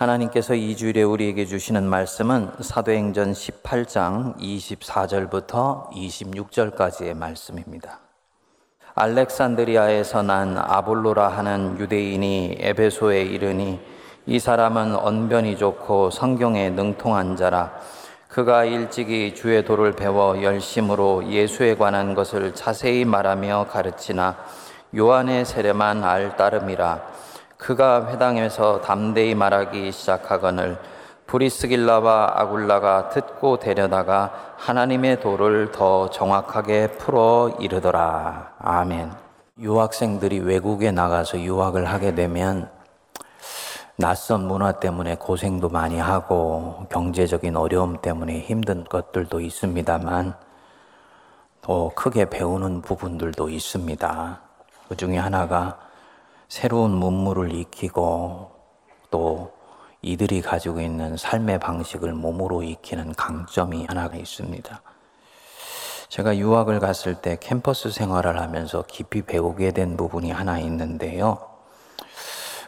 하나님께서 이 주일에 우리에게 주시는 말씀은 사도행전 18장 24절부터 26절까지의 말씀입니다. 알렉산드리아에서 난 아볼로라 하는 유대인이 에베소에 이르니 이 사람은 언변이 좋고 성경에 능통한 자라 그가 일찍이 주의 도를 배워 열심으로 예수에 관한 것을 자세히 말하며 가르치나 요한의 세례만 알 따름이라 그가 회당에서 담대히 말하기 시작하거늘 브리스길라와 아굴라가 듣고 데려다가 하나님의 도를 더 정확하게 풀어 이르더라. 아멘. 유학생들이 외국에 나가서 유학을 하게 되면 낯선 문화 때문에 고생도 많이 하고 경제적인 어려움 때문에 힘든 것들도 있습니다만 더 크게 배우는 부분들도 있습니다. 그 중에 하나가 새로운 문물을 익히고 또 이들이 가지고 있는 삶의 방식을 몸으로 익히는 강점이 하나가 있습니다. 제가 유학을 갔을 때 캠퍼스 생활을 하면서 깊이 배우게 된 부분이 하나 있는데요.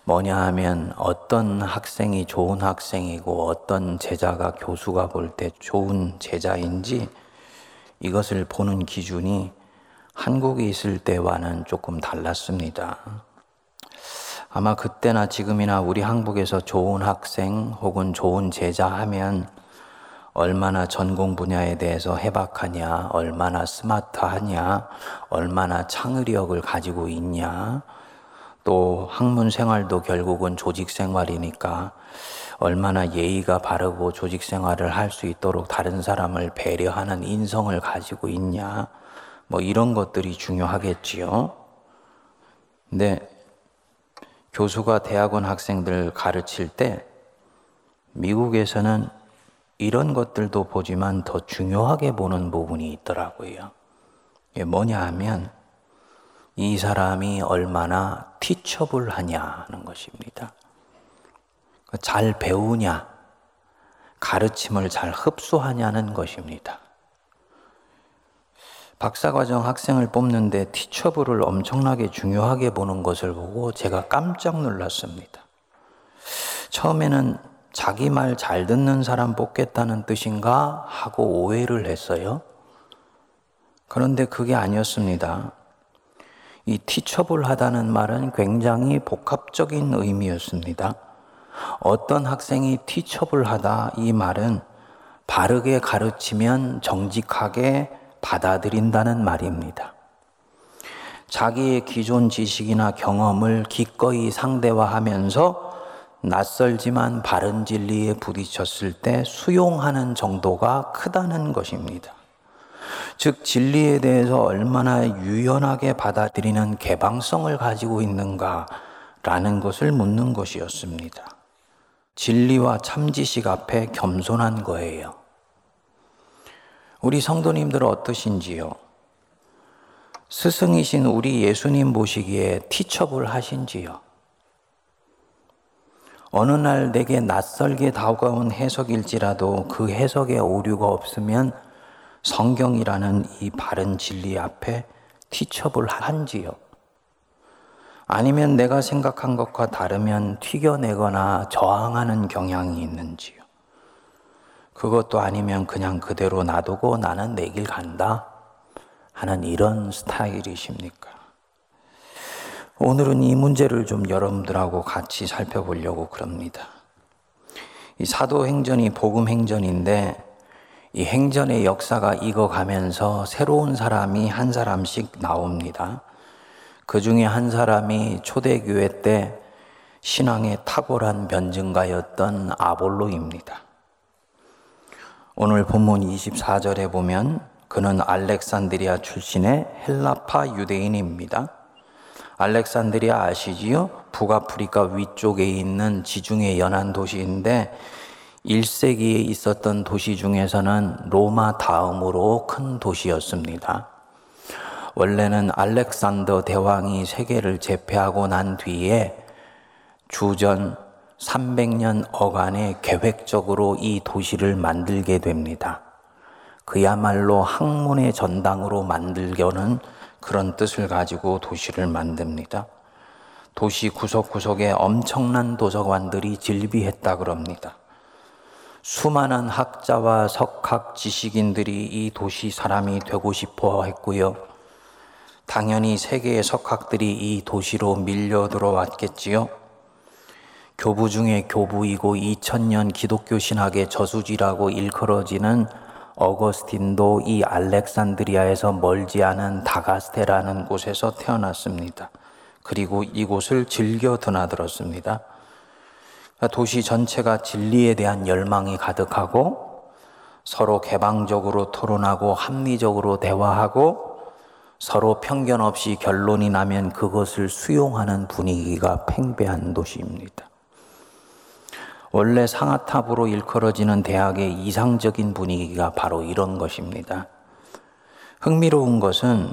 뭐냐 하면 어떤 학생이 좋은 학생이고 어떤 제자가 교수가 볼 때 좋은 제자인지 이것을 보는 기준이 한국에 있을 때와는 조금 달랐습니다. 아마 그때나 지금이나 우리 한국에서 좋은 학생 혹은 좋은 제자 하면 얼마나 전공 분야에 대해서 해박하냐, 얼마나 스마트하냐, 얼마나 창의력을 가지고 있냐, 또 학문 생활도 결국은 조직 생활이니까 얼마나 예의가 바르고 조직 생활을 할 수 있도록 다른 사람을 배려하는 인성을 가지고 있냐, 뭐 이런 것들이 중요하겠지요. 근데 교수가 대학원 학생들 가르칠 때 미국에서는 이런 것들도 보지만 더 중요하게 보는 부분이 있더라고요. 이게 뭐냐 하면 이 사람이 얼마나 티처블하냐는 것입니다. 잘 배우냐, 가르침을 잘 흡수하냐는 것입니다. 박사과정 학생을 뽑는데 티처블을 엄청나게 중요하게 보는 것을 보고 제가 깜짝 놀랐습니다. 처음에는 자기 말 잘 듣는 사람 뽑겠다는 뜻인가 하고 오해를 했어요. 그런데 그게 아니었습니다. 이 티처블 하다는 말은 굉장히 복합적인 의미였습니다. 어떤 학생이 티처블 하다 이 말은 바르게 가르치면 정직하게 받아들인다는 말입니다. 자기의 기존 지식이나 경험을 기꺼이 상대화하면서 낯설지만 바른 진리에 부딪혔을 때 수용하는 정도가 크다는 것입니다. 즉, 진리에 대해서 얼마나 유연하게 받아들이는 개방성을 가지고 있는가라는 것을 묻는 것이었습니다. 진리와 참지식 앞에 겸손한 거예요. 우리 성도님들은 어떠신지요? 스승이신 우리 예수님 보시기에 티처블 하신지요? 어느 날 내게 낯설게 다가온 해석일지라도 그 해석에 오류가 없으면 성경이라는 이 바른 진리 앞에 티처블 한지요? 아니면 내가 생각한 것과 다르면 튀겨내거나 저항하는 경향이 있는지요? 그것도 아니면 그냥 그대로 놔두고 나는 내 길 간다 하는 이런 스타일이십니까? 오늘은 이 문제를 좀 여러분들하고 같이 살펴보려고 그럽니다. 이 사도행전이 복음행전인데 이 행전의 역사가 익어가면서 새로운 사람이 한 사람씩 나옵니다. 그 중에 한 사람이 초대교회 때 신앙의 탁월한 변증가였던 아볼로입니다. 오늘 본문 24절에 보면 그는 알렉산드리아 출신의 헬라파 유대인입니다. 알렉산드리아 아시지요? 북아프리카 위쪽에 있는 지중해 연안 도시인데 1세기에 있었던 도시 중에서는 로마 다음으로 큰 도시였습니다. 원래는 알렉산더 대왕이 세계를 제패하고 난 뒤에 주전 300년 어간에 계획적으로 이 도시를 만들게 됩니다. 그야말로 학문의 전당으로 만들려는 그런 뜻을 가지고 도시를 만듭니다. 도시 구석구석에 엄청난 도서관들이 질비했다 그럽니다. 수많은 학자와 석학 지식인들이 이 도시 사람이 되고 싶어 했고요. 당연히 세계의 석학들이 이 도시로 밀려 들어왔겠지요. 교부 중에 교부이고 2000년 기독교 신학의 저수지라고 일컬어지는 어거스틴도 이 알렉산드리아에서 멀지 않은 다가스테라는 곳에서 태어났습니다. 그리고 이곳을 즐겨 드나들었습니다. 도시 전체가 진리에 대한 열망이 가득하고 서로 개방적으로 토론하고 합리적으로 대화하고 서로 편견 없이 결론이 나면 그것을 수용하는 분위기가 팽배한 도시입니다. 원래 상아탑으로 일컬어지는 대학의 이상적인 분위기가 바로 이런 것입니다. 흥미로운 것은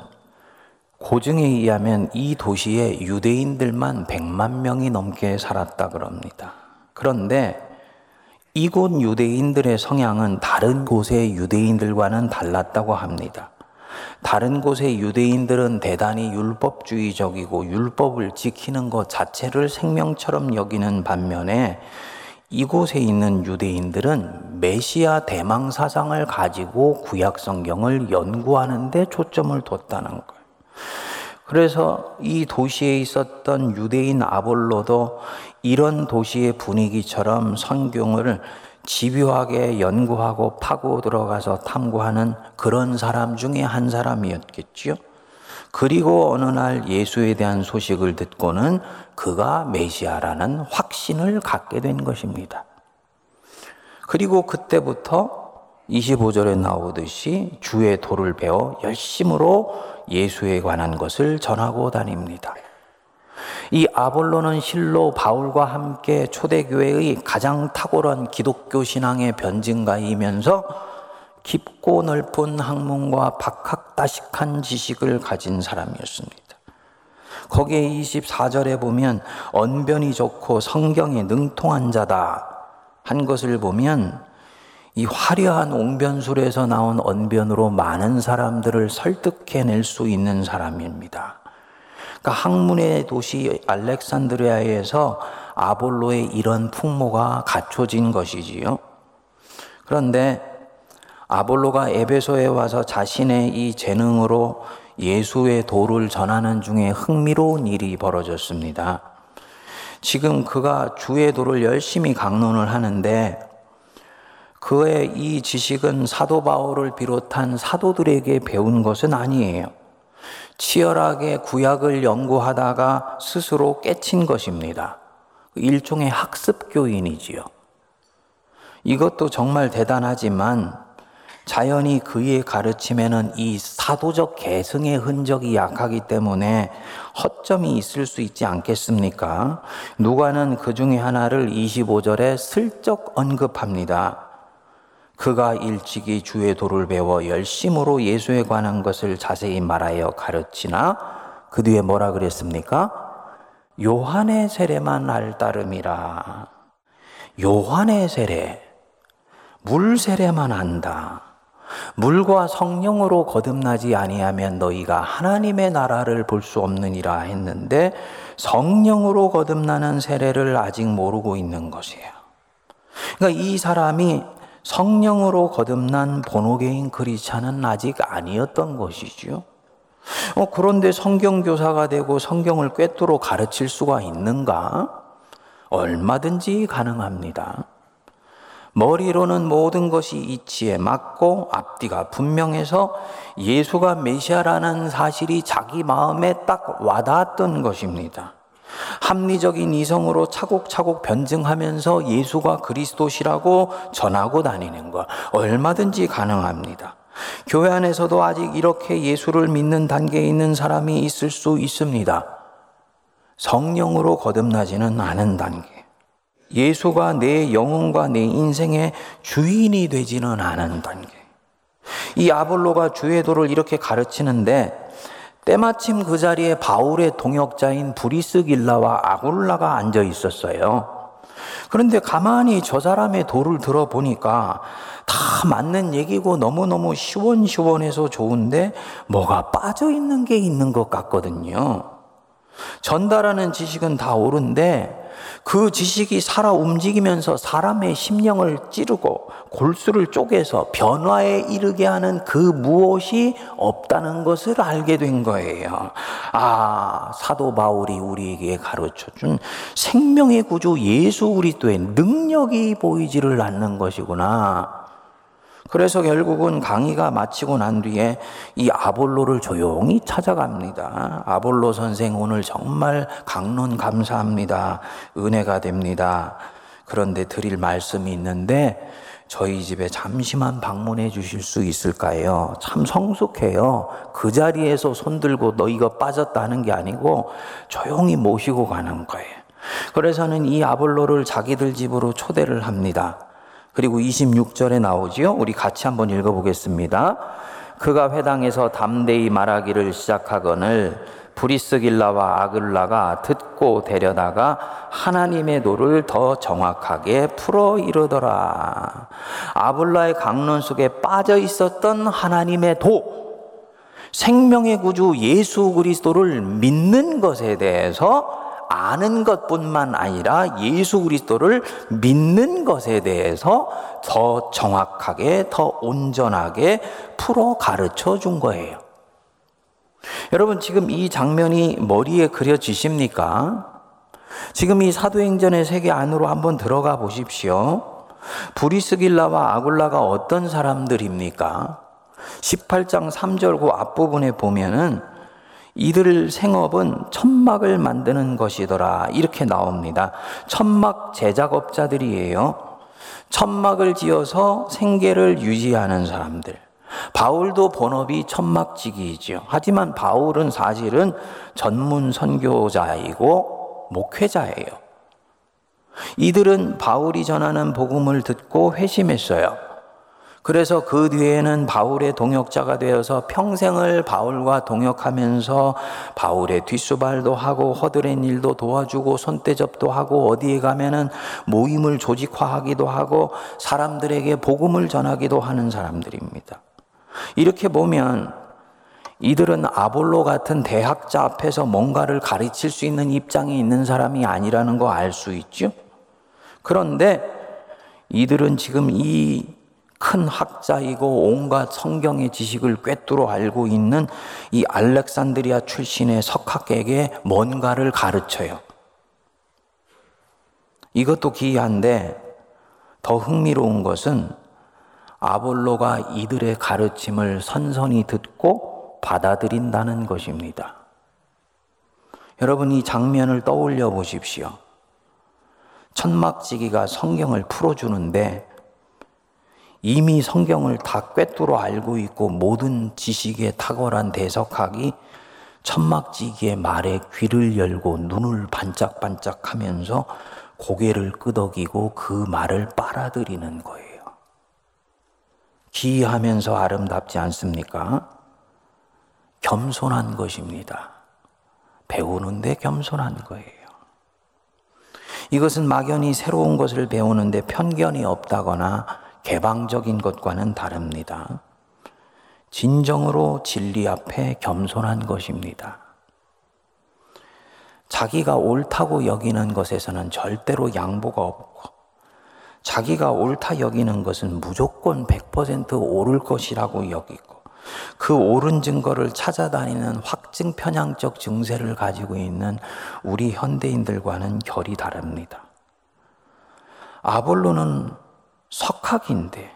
고증에 의하면 이 도시에 유대인들만 100만 명이 넘게 살았다 그럽니다. 그런데 이곳 유대인들의 성향은 다른 곳의 유대인들과는 달랐다고 합니다. 다른 곳의 유대인들은 대단히 율법주의적이고 율법을 지키는 것 자체를 생명처럼 여기는 반면에 이곳에 있는 유대인들은 메시아 대망 사상을 가지고 구약 성경을 연구하는 데 초점을 뒀다는 거예요. 그래서 이 도시에 있었던 유대인 아볼로도 이런 도시의 분위기처럼 성경을 집요하게 연구하고 파고 들어가서 탐구하는 그런 사람 중에 한 사람이었겠지요. 그리고 어느 날 예수에 대한 소식을 듣고는 그가 메시아라는 확신을 갖게 된 것입니다. 그리고 그때부터 25절에 나오듯이 주의 도를 배워 열심으로 예수에 관한 것을 전하고 다닙니다. 이 아볼로는 실로 바울과 함께 초대교회의 가장 탁월한 기독교 신앙의 변증가이면서 깊고 넓은 학문과 박학다식한 지식을 가진 사람이었습니다. 거기에 24절에 보면 언변이 좋고 성경에 능통한 자다 한 것을 보면 이 화려한 옹변술에서 나온 언변으로 많은 사람들을 설득해낼 수 있는 사람입니다. 그러니까 학문의 도시 알렉산드리아에서 아볼로의 이런 풍모가 갖춰진 것이지요. 그런데 아볼로가 에베소에 와서 자신의 이 재능으로 예수의 도를 전하는 중에 흥미로운 일이 벌어졌습니다. 지금 그가 주의 도를 열심히 강론을 하는데 그의 이 지식은 사도 바울을 비롯한 사도들에게 배운 것은 아니에요. 치열하게 구약을 연구하다가 스스로 깨친 것입니다. 일종의 학습 교인이지요. 이것도 정말 대단하지만 자연히 그의 가르침에는 이 사도적 계승의 흔적이 약하기 때문에 허점이 있을 수 있지 않겠습니까? 누가는 그 중에 하나를 25절에 슬쩍 언급합니다. 그가 일찍이 주의 도를 배워 열심으로 예수에 관한 것을 자세히 말하여 가르치나 그 뒤에 뭐라 그랬습니까? 요한의 세례만 알 따름이라. 요한의 세례, 물 세례만 한다. 물과 성령으로 거듭나지 아니하면 너희가 하나님의 나라를 볼 수 없느니라 했는데 성령으로 거듭나는 세례를 아직 모르고 있는 것이에요. 그러니까 이 사람이 성령으로 거듭난 본호계인 그리스찬은 아직 아니었던 것이지요. 어, 그런데 성경교사가 되고 성경을 꿰뚫어 가르칠 수가 있는가? 얼마든지 가능합니다. 머리로는 모든 것이 이치에 맞고 앞뒤가 분명해서 예수가 메시아라는 사실이 자기 마음에 딱 와닿았던 것입니다. 합리적인 이성으로 차곡차곡 변증하면서 예수가 그리스도시라고 전하고 다니는 것 얼마든지 가능합니다. 교회 안에서도 아직 이렇게 예수를 믿는 단계에 있는 사람이 있을 수 있습니다. 성령으로 거듭나지는 않은 단계. 예수가 내 영혼과 내 인생의 주인이 되지는 않은 단계. 이 아볼로가 주의 도를 이렇게 가르치는데 때마침 그 자리에 바울의 동역자인 브리스길라와 아굴라가 앉아 있었어요. 그런데 가만히 저 사람의 도를 들어보니까 다 맞는 얘기고 너무너무 시원시원해서 좋은데 뭐가 빠져 있는 게 있는 것 같거든요. 전달하는 지식은 다 옳은데 그 지식이 살아 움직이면서 사람의 심령을 찌르고 골수를 쪼개서 변화에 이르게 하는 그 무엇이 없다는 것을 알게 된 거예요. 아, 사도 바울이 우리에게 가르쳐 준 생명의 구주 예수 그리스도의 능력이 보이지를 않는 것이구나. 그래서 결국은 강의가 마치고 난 뒤에 이 아볼로를 조용히 찾아갑니다. 아볼로 선생 오늘 정말 강론 감사합니다. 은혜가 됩니다. 그런데 드릴 말씀이 있는데 저희 집에 잠시만 방문해 주실 수 있을까요? 참 성숙해요. 그 자리에서 손들고 너 이거 빠졌다 하는 게 아니고 조용히 모시고 가는 거예요. 그래서는 이 아볼로를 자기들 집으로 초대를 합니다. 그리고 26절에 나오지요. 우리 같이 한번 읽어보겠습니다. 그가 회당에서 담대히 말하기를 시작하거늘 브리스길라와 아글라가 듣고 데려다가 하나님의 도를 더 정확하게 풀어 이르더라. 아블라의 강론 속에 빠져 있었던 하나님의 도, 생명의 구주 예수 그리스도를 믿는 것에 대해서 아는 것뿐만 아니라 예수 그리스도를 믿는 것에 대해서 더 정확하게, 더 온전하게 풀어 가르쳐 준 거예요. 여러분, 지금 이 장면이 머리에 그려지십니까? 지금 이 사도행전의 세계 안으로 한번 들어가 보십시오. 브리스길라와 아굴라가 어떤 사람들입니까? 18장 3절 그 앞부분에 보면은 이들 생업은 천막을 만드는 것이더라. 이렇게 나옵니다. 천막 제작업자들이에요. 천막을 지어서 생계를 유지하는 사람들. 바울도 본업이 천막지기이지요. 하지만 바울은 사실은 전문 선교자이고 목회자예요. 이들은 바울이 전하는 복음을 듣고 회심했어요. 그래서 그 뒤에는 바울의 동역자가 되어서 평생을 바울과 동역하면서 바울의 뒷수발도 하고 허드렛 일도 도와주고 손대접도 하고 어디에 가면은 모임을 조직화하기도 하고 사람들에게 복음을 전하기도 하는 사람들입니다. 이렇게 보면 이들은 아볼로 같은 대학자 앞에서 뭔가를 가르칠 수 있는 입장에 있는 사람이 아니라는 거 알 수 있죠? 그런데 이들은 지금 이 큰 학자이고 온갖 성경의 지식을 꿰뚫어 알고 있는 이 알렉산드리아 출신의 석학에게 뭔가를 가르쳐요. 이것도 기이한데 더 흥미로운 것은 아볼로가 이들의 가르침을 선선히 듣고 받아들인다는 것입니다. 여러분 이 장면을 떠올려 보십시오. 천막지기가 성경을 풀어주는데 이미 성경을 다 꿰뚫어 알고 있고 모든 지식에 탁월한 대석학이 천막지기의 말에 귀를 열고 눈을 반짝반짝 하면서 고개를 끄덕이고 그 말을 빨아들이는 거예요. 기이하면서 아름답지 않습니까? 겸손한 것입니다. 배우는데 겸손한 거예요. 이것은 막연히 새로운 것을 배우는데 편견이 없다거나 개방적인 것과는 다릅니다. 진정으로 진리 앞에 겸손한 것입니다. 자기가 옳다고 여기는 것에서는 절대로 양보가 없고, 자기가 옳다 여기는 것은 무조건 100% 옳을 것이라고 여기고, 그 옳은 증거를 찾아다니는 확증 편향적 증세를 가지고 있는 우리 현대인들과는 결이 다릅니다. 아볼로는 석학인데,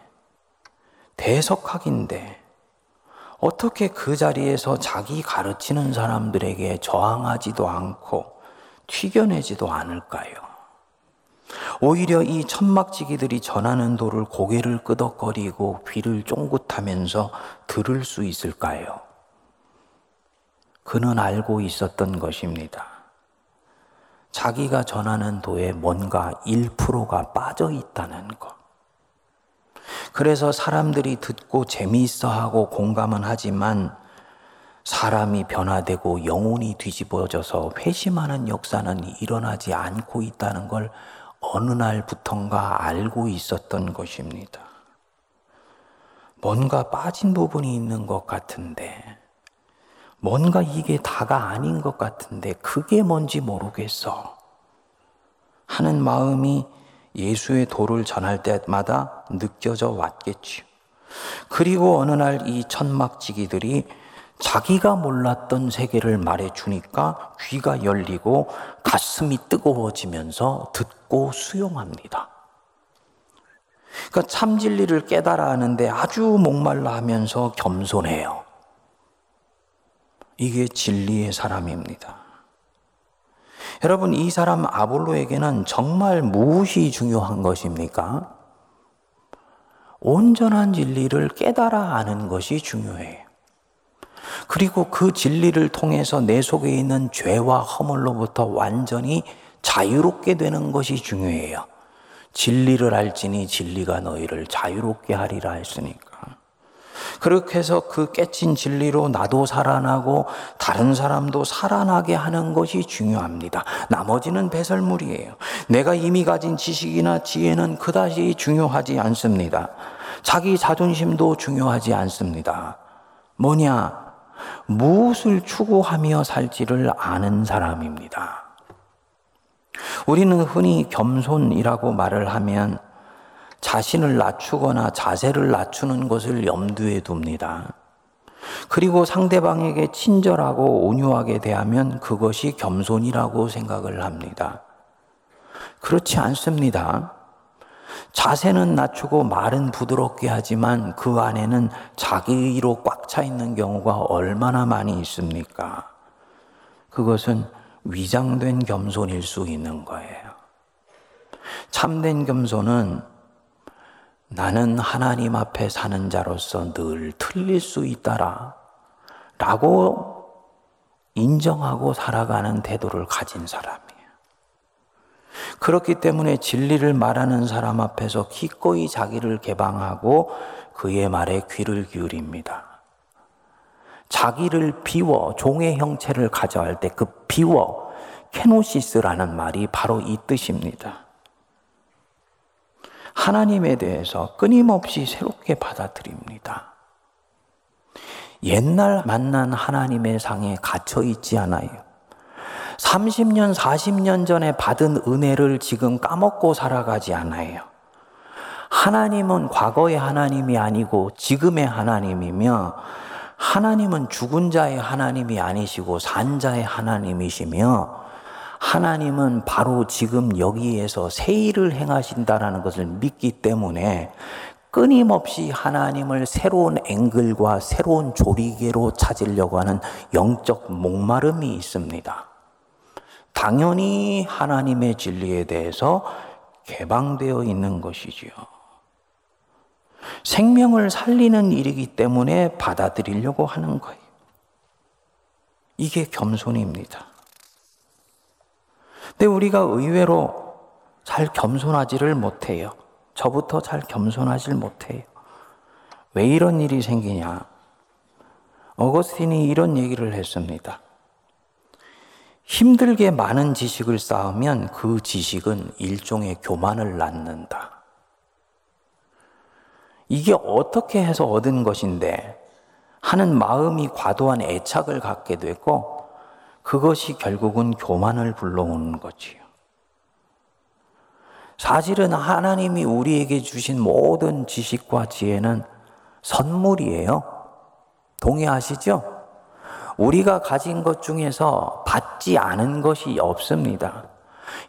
대석학인데, 어떻게 그 자리에서 자기 가르치는 사람들에게 저항하지도 않고 튀겨내지도 않을까요? 오히려 이 천막지기들이 전하는 도를 고개를 끄덕거리고 귀를 쫑긋하면서 들을 수 있을까요? 그는 알고 있었던 것입니다. 자기가 전하는 도에 뭔가 1%가 빠져 있다는 것. 그래서 사람들이 듣고 재미있어 하고 공감은 하지만 사람이 변화되고 영혼이 뒤집어져서 회심하는 역사는 일어나지 않고 있다는 걸 어느 날부턴가 알고 있었던 것입니다. 뭔가 빠진 부분이 있는 것 같은데, 뭔가 이게 다가 아닌 것 같은데 그게 뭔지 모르겠어. 하는 마음이 예수의 도를 전할 때마다 느껴져 왔겠지요. 그리고 어느 날 이 천막지기들이 자기가 몰랐던 세계를 말해 주니까 귀가 열리고 가슴이 뜨거워지면서 듣고 수용합니다. 그러니까 참 진리를 깨달아 하는데 아주 목말라 하면서 겸손해요. 이게 진리의 사람입니다. 여러분, 이 사람 아볼로에게는 정말 무엇이 중요한 것입니까? 온전한 진리를 깨달아 아는 것이 중요해요. 그리고 그 진리를 통해서 내 속에 있는 죄와 허물로부터 완전히 자유롭게 되는 것이 중요해요. 진리를 알지니 진리가 너희를 자유롭게 하리라 했으니까. 그렇게 해서 그 깨친 진리로 나도 살아나고 다른 사람도 살아나게 하는 것이 중요합니다. 나머지는 배설물이에요. 내가 이미 가진 지식이나 지혜는 그다지 중요하지 않습니다. 자기 자존심도 중요하지 않습니다. 뭐냐? 무엇을 추구하며 살지를 아는 사람입니다. 우리는 흔히 겸손이라고 말을 하면 자신을 낮추거나 자세를 낮추는 것을 염두에 둡니다. 그리고 상대방에게 친절하고 온유하게 대하면 그것이 겸손이라고 생각을 합니다. 그렇지 않습니다. 자세는 낮추고 말은 부드럽게 하지만 그 안에는 자기로 꽉 차 있는 경우가 얼마나 많이 있습니까? 그것은 위장된 겸손일 수 있는 거예요. 참된 겸손은 나는 하나님 앞에 사는 자로서 늘 틀릴 수 있다라 라고 인정하고 살아가는 태도를 가진 사람이에요. 그렇기 때문에 진리를 말하는 사람 앞에서 기꺼이 자기를 개방하고 그의 말에 귀를 기울입니다. 자기를 비워 종의 형체를 가져할 때 그 비워 케노시스라는 말이 바로 이 뜻입니다. 하나님에 대해서 끊임없이 새롭게 받아들입니다. 옛날 만난 하나님의 상에 갇혀 있지 않아요. 30년, 40년 전에 받은 은혜를 지금 까먹고 살아가지 않아요. 하나님은 과거의 하나님이 아니고 지금의 하나님이며 하나님은 죽은 자의 하나님이 아니시고 산 자의 하나님이시며 하나님은 바로 지금 여기에서 새 일을 행하신다라는 것을 믿기 때문에 끊임없이 하나님을 새로운 앵글과 새로운 조리개로 찾으려고 하는 영적 목마름이 있습니다. 당연히 하나님의 진리에 대해서 개방되어 있는 것이지요. 생명을 살리는 일이기 때문에 받아들이려고 하는 거예요. 이게 겸손입니다. 근데 우리가 의외로 잘 겸손하지를 못해요. 저부터 잘 겸손하질 못해요. 왜 이런 일이 생기냐? 어거스틴이 이런 얘기를 했습니다. 힘들게 많은 지식을 쌓으면 그 지식은 일종의 교만을 낳는다. 이게 어떻게 해서 얻은 것인데 하는 마음이 과도한 애착을 갖게 되고 그것이 결국은 교만을 불러오는 거지요. 사실은 하나님이 우리에게 주신 모든 지식과 지혜는 선물이에요. 동의하시죠? 우리가 가진 것 중에서 받지 않은 것이 없습니다.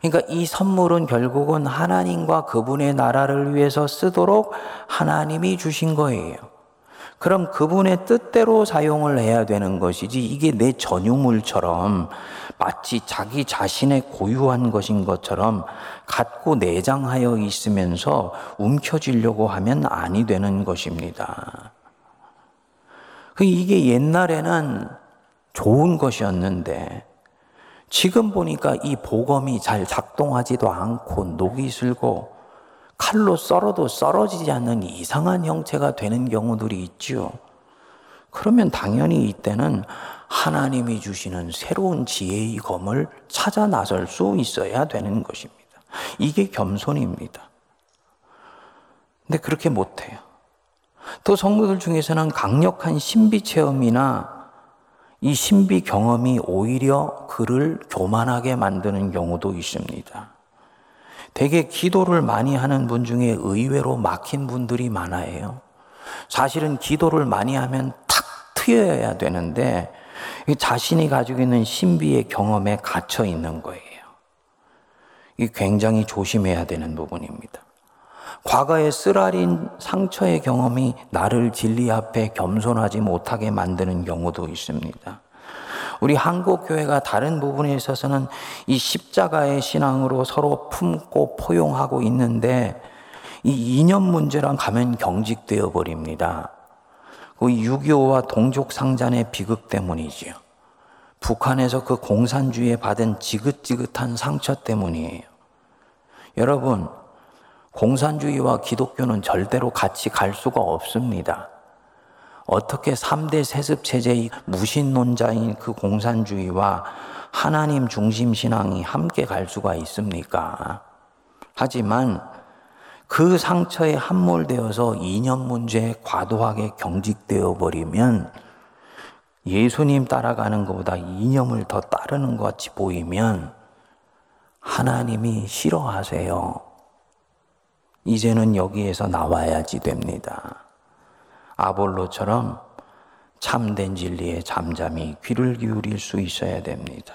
그러니까 이 선물은 결국은 하나님과 그분의 나라를 위해서 쓰도록 하나님이 주신 거예요. 그럼 그분의 뜻대로 사용을 해야 되는 것이지 이게 내 전유물처럼 마치 자기 자신의 고유한 것인 것처럼 갖고 내장하여 있으면서 움켜쥐려고 하면 아니 되는 것입니다. 그 이게 옛날에는 좋은 것이었는데 지금 보니까 이 복음이 잘 작동하지도 않고 녹이 슬고 칼로 썰어도 썰어지지 않는 이상한 형체가 되는 경우들이 있죠. 그러면 당연히 이때는 하나님이 주시는 새로운 지혜의 검을 찾아 나설 수 있어야 되는 것입니다. 이게 겸손입니다. 근데 그렇게 못해요. 또 성도들 중에서는 강력한 신비 체험이나 이 신비 경험이 오히려 그를 교만하게 만드는 경우도 있습니다. 되게 기도를 많이 하는 분 중에 의외로 막힌 분들이 많아요. 사실은 기도를 많이 하면 탁 트여야 되는데 자신이 가지고 있는 신비의 경험에 갇혀 있는 거예요. 이 굉장히 조심해야 되는 부분입니다. 과거의 쓰라린 상처의 경험이 나를 진리 앞에 겸손하지 못하게 만드는 경우도 있습니다. 우리 한국 교회가 다른 부분에 있어서는 이 십자가의 신앙으로 서로 품고 포용하고 있는데 이 이념 문제랑 가면 경직되어 버립니다. 그 6.25와 동족 상잔의 비극 때문이지요. 북한에서 그 공산주의에 받은 지긋지긋한 상처 때문이에요. 여러분, 공산주의와 기독교는 절대로 같이 갈 수가 없습니다. 어떻게 3대 세습 체제의 무신론자인 그 공산주의와 하나님 중심 신앙이 함께 갈 수가 있습니까? 하지만 그 상처에 함몰되어서 이념 문제에 과도하게 경직되어 버리면 예수님 따라가는 것보다 이념을 더 따르는 것 같이 보이면 하나님이 싫어하세요. 이제는 여기에서 나와야지 됩니다. 아볼로처럼 참된 진리에 잠잠히 귀를 기울일 수 있어야 됩니다.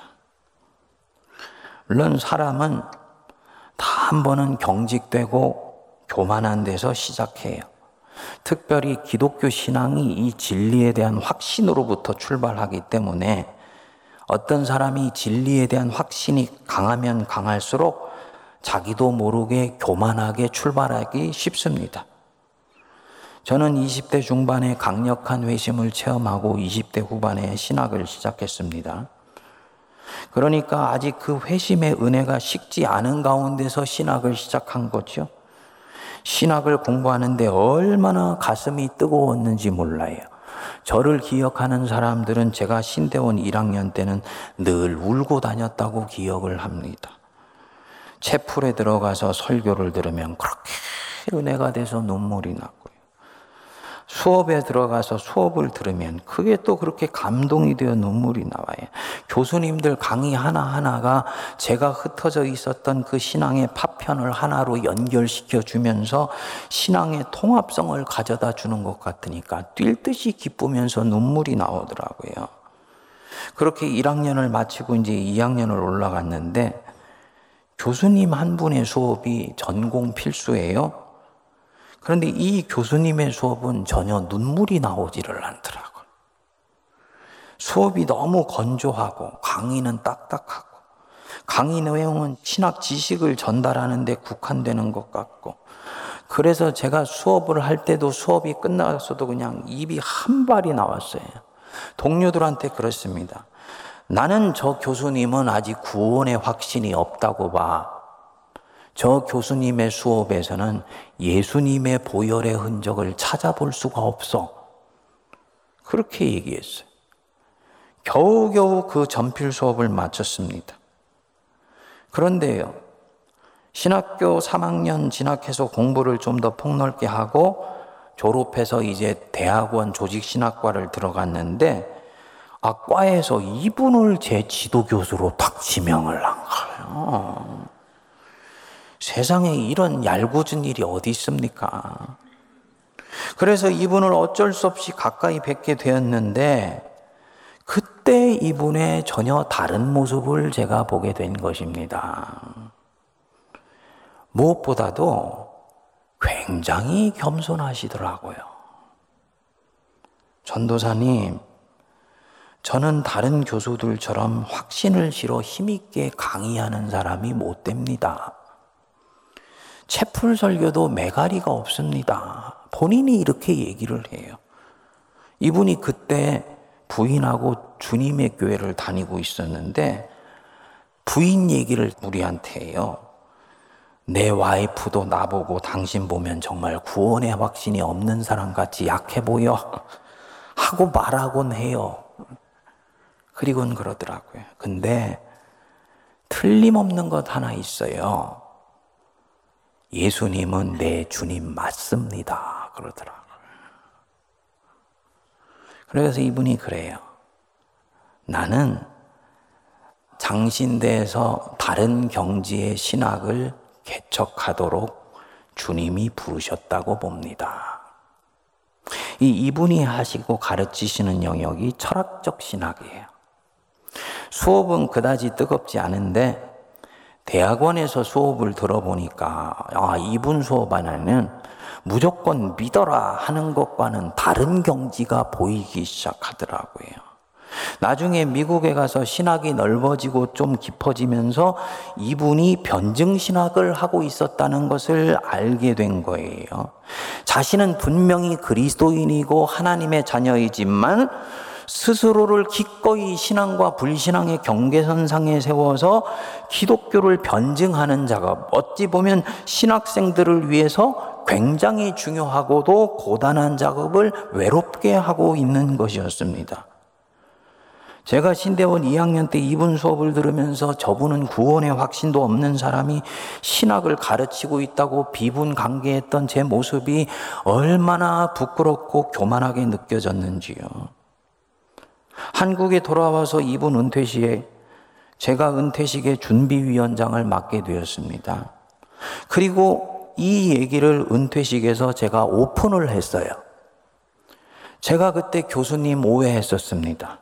물론 사람은 다 한 번은 경직되고 교만한 데서 시작해요. 특별히 기독교 신앙이 이 진리에 대한 확신으로부터 출발하기 때문에 어떤 사람이 진리에 대한 확신이 강하면 강할수록 자기도 모르게 교만하게 출발하기 쉽습니다. 저는 20대 중반에 강력한 회심을 체험하고 20대 후반에 신학을 시작했습니다. 그러니까 아직 그 회심의 은혜가 식지 않은 가운데서 신학을 시작한 거죠. 신학을 공부하는데 얼마나 가슴이 뜨거웠는지 몰라요. 저를 기억하는 사람들은 제가 신대원 1학년 때는 늘 울고 다녔다고 기억을 합니다. 채플에 들어가서 설교를 들으면 그렇게 은혜가 돼서 눈물이 나고요. 수업에 들어가서 수업을 들으면 그게 또 그렇게 감동이 되어 눈물이 나와요. 교수님들 강의 하나하나가 제가 흩어져 있었던 그 신앙의 파편을 하나로 연결시켜 주면서 신앙의 통합성을 가져다 주는 것 같으니까 뛸 듯이 기쁘면서 눈물이 나오더라고요. 그렇게 1학년을 마치고 이제 2학년을 올라갔는데 교수님 한 분의 수업이 전공 필수예요. 그런데 이 교수님의 수업은 전혀 눈물이 나오지를 않더라고요. 수업이 너무 건조하고 강의는 딱딱하고 강의 내용은 신학 지식을 전달하는데 국한되는 것 같고 그래서 제가 수업을 할 때도 수업이 끝나서도 그냥 입이 한 발이 나왔어요. 동료들한테 그렇습니다. 나는 저 교수님은 아직 구원의 확신이 없다고 봐. 저 교수님의 수업에서는 예수님의 보혈의 흔적을 찾아볼 수가 없어. 그렇게 얘기했어요. 겨우겨우 그 전필 수업을 마쳤습니다. 그런데요, 신학교 3학년 진학해서 공부를 좀 더 폭넓게 하고 졸업해서 이제 대학원 조직신학과를 들어갔는데 아, 과에서 이분을 제 지도교수로 탁 지명을 한 거예요. 세상에 이런 얄궂은 일이 어디 있습니까? 그래서 이분을 어쩔 수 없이 가까이 뵙게 되었는데, 그때 이분의 전혀 다른 모습을 제가 보게 된 것입니다. 무엇보다도 굉장히 겸손하시더라고요. 전도사님, 저는 다른 교수들처럼 확신을 실어 힘있게 강의하는 사람이 못 됩니다. 채플 설교도 매가리가 없습니다. 본인이 이렇게 얘기를 해요. 이분이 그때 부인하고 주님의 교회를 다니고 있었는데 부인 얘기를 우리한테 해요. 내 와이프도 나보고 당신 보면 정말 구원의 확신이 없는 사람 같이 약해 보여. 하고 말하곤 해요. 그리고는 그러더라고요. 근데 틀림없는 것 하나 있어요. 예수님은 내 주님 맞습니다. 그러더라고요. 그래서 이분이 그래요. 나는 장신대에서 다른 경지의 신학을 개척하도록 주님이 부르셨다고 봅니다. 이 이분이 하시고 가르치시는 영역이 철학적 신학이에요. 수업은 그다지 뜨겁지 않은데 대학원에서 수업을 들어보니까 아, 이분 수업 안에는 무조건 믿어라 하는 것과는 다른 경지가 보이기 시작하더라고요. 나중에 미국에 가서 신학이 넓어지고 좀 깊어지면서 이분이 변증 신학을 하고 있었다는 것을 알게 된 거예요. 자신은 분명히 그리스도인이고 하나님의 자녀이지만 스스로를 기꺼이 신앙과 불신앙의 경계선상에 세워서 기독교를 변증하는 작업, 어찌 보면 신학생들을 위해서 굉장히 중요하고도 고단한 작업을 외롭게 하고 있는 것이었습니다. 제가 신대원 2학년 때 이분 수업을 들으면서 저분은 구원의 확신도 없는 사람이 신학을 가르치고 있다고 비분 관계했던 제 모습이 얼마나 부끄럽고 교만하게 느껴졌는지요. 한국에 돌아와서 이분 은퇴 시에 제가 은퇴식의 준비위원장을 맡게 되었습니다. 그리고 이 얘기를 은퇴식에서 제가 오픈을 했어요. 제가 그때 교수님 오해했었습니다.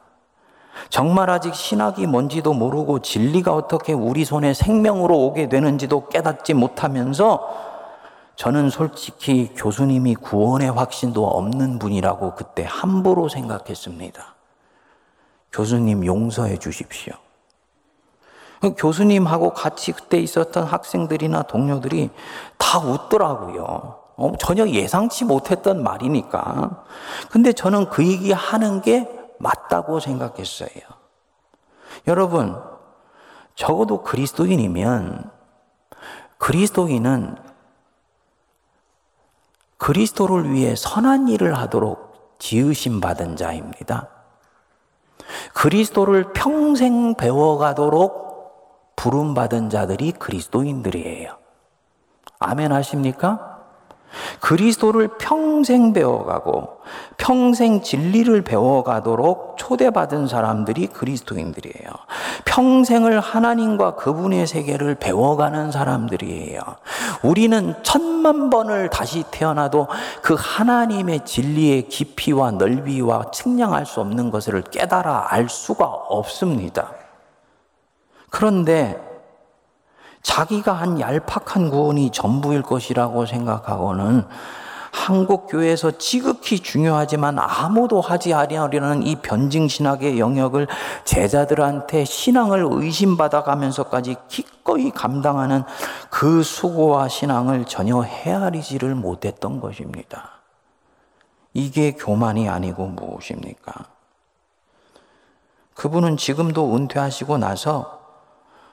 정말 아직 신학이 뭔지도 모르고 진리가 어떻게 우리 손에 생명으로 오게 되는지도 깨닫지 못하면서 저는 솔직히 교수님이 구원의 확신도 없는 분이라고 그때 함부로 생각했습니다. 교수님 용서해 주십시오. 교수님하고 같이 그때 있었던 학생들이나 동료들이 다 웃더라고요. 어, 전혀 예상치 못했던 말이니까. 근데 저는 그 얘기 하는 게 맞다고 생각했어요. 여러분, 적어도 그리스도인이면 그리스도인은 그리스도를 위해 선한 일을 하도록 지으심 받은 자입니다. 그리스도를 평생 배워가도록 부름받은 자들이 그리스도인들이에요. 아멘 하십니까? 그리스도를 평생 배워가고 평생 진리를 배워가도록 초대받은 사람들이 그리스도인들이에요. 평생을 하나님과 그분의 세계를 배워가는 사람들이에요. 우리는 천만 번을 다시 태어나도 그 하나님의 진리의 깊이와 넓이와 측량할 수 없는 것을 깨달아 알 수가 없습니다. 그런데 자기가 한 얄팍한 구원이 전부일 것이라고 생각하고는 한국 교회에서 지극히 중요하지만 아무도 하지 아니하려는 이 변증 신학의 영역을 제자들한테 신앙을 의심받아 가면서까지 기꺼이 감당하는 그 수고와 신앙을 전혀 헤아리지를 못했던 것입니다. 이게 교만이 아니고 무엇입니까? 그분은 지금도 은퇴하시고 나서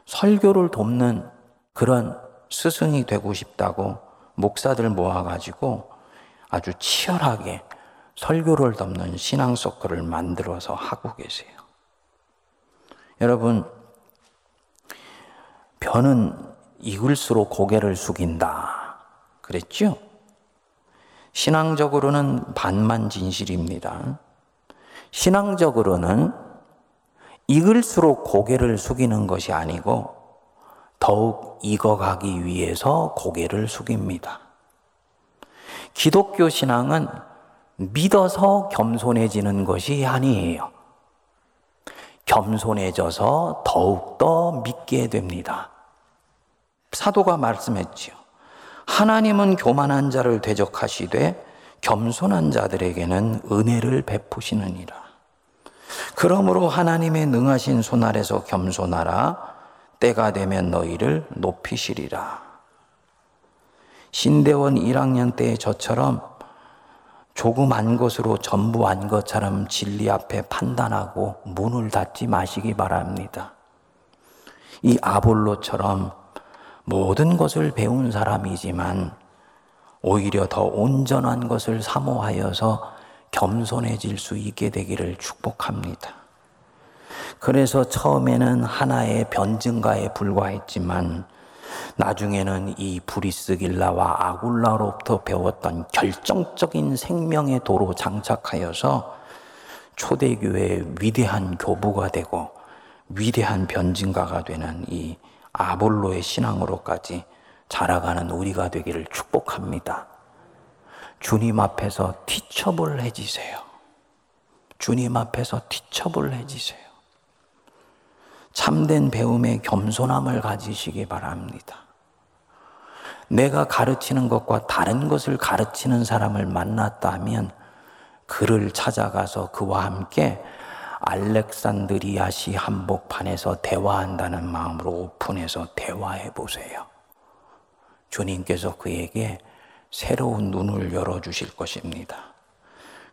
설교를 돕는 그런 스승이 되고 싶다고 목사들 모아가지고 아주 치열하게 설교를 덮는 신앙 서클을 만들어서 하고 계세요. 여러분, 변은 익을수록 고개를 숙인다. 그랬죠? 신앙적으로는 반만 진실입니다. 신앙적으로는 익을수록 고개를 숙이는 것이 아니고 더욱 익어가기 위해서 고개를 숙입니다. 기독교 신앙은 믿어서 겸손해지는 것이 아니에요. 겸손해져서 더욱더 믿게 됩니다. 사도가 말씀했지요. 하나님은 교만한 자를 대적하시되 겸손한 자들에게는 은혜를 베푸시느니라. 그러므로 하나님의 능하신 손 아래서 겸손하라. 때가 되면 너희를 높이시리라. 신대원 1학년 때의 저처럼 안 것으로 전부 안 것처럼 진리 앞에 판단하고 문을 닫지 마시기 바랍니다. 이 아볼로처럼 모든 것을 배운 사람이지만 오히려 더 온전한 것을 사모하여서 겸손해질 수 있게 되기를 축복합니다. 그래서 처음에는 하나의 변증가에 불과했지만 나중에는 이 브리스길라와 아굴라로부터 배웠던 결정적인 생명의 도로 장착하여서 초대교회의 위대한 교부가 되고 위대한 변증가가 되는 이 아볼로의 신앙으로까지 자라가는 우리가 되기를 축복합니다. 주님 앞에서 티처블해지세요. 주님 앞에서 티처블해지세요. 참된 배움의 겸손함을 가지시기 바랍니다. 내가 가르치는 것과 다른 것을 가르치는 사람을 만났다면 그를 찾아가서 그와 함께 알렉산드리아시 한복판에서 대화한다는 마음으로 오픈해서 대화해 보세요. 주님께서 그에게 새로운 눈을 열어 주실 것입니다.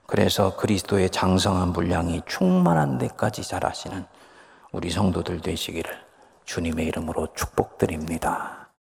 그래서 그리스도의 장성한 분량이 충만한 데까지 자라시는 우리 성도들 되시기를 주님의 이름으로 축복드립니다.